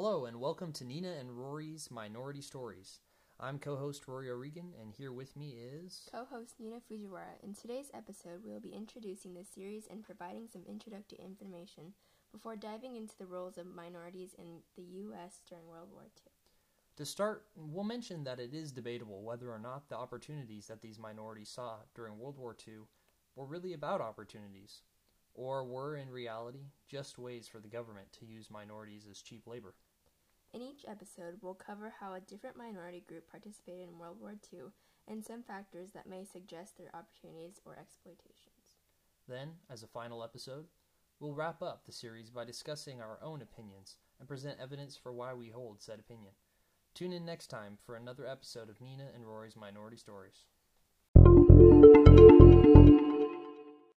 Hello, and welcome to Nina and Rory's Minority Stories. I'm co host Rory O'Regan, and here with me is. Co host Nina Fujiwara. In today's episode, we will be introducing the series and providing some introductory information before diving into the roles of minorities in the U.S. during World War II. To start, we'll mention that it is debatable whether or not the opportunities that these minorities saw during World War II were really about opportunities, or were in reality just ways for the government to use minorities as cheap labor. In each episode, we'll cover how a different minority group participated in World War II and some factors that may suggest their opportunities or exploitations. Then, as a final episode, we'll wrap up the series by discussing our own opinions and present evidence for why we hold said opinion. Tune in next time for another episode of Nina and Rory's Minority Stories.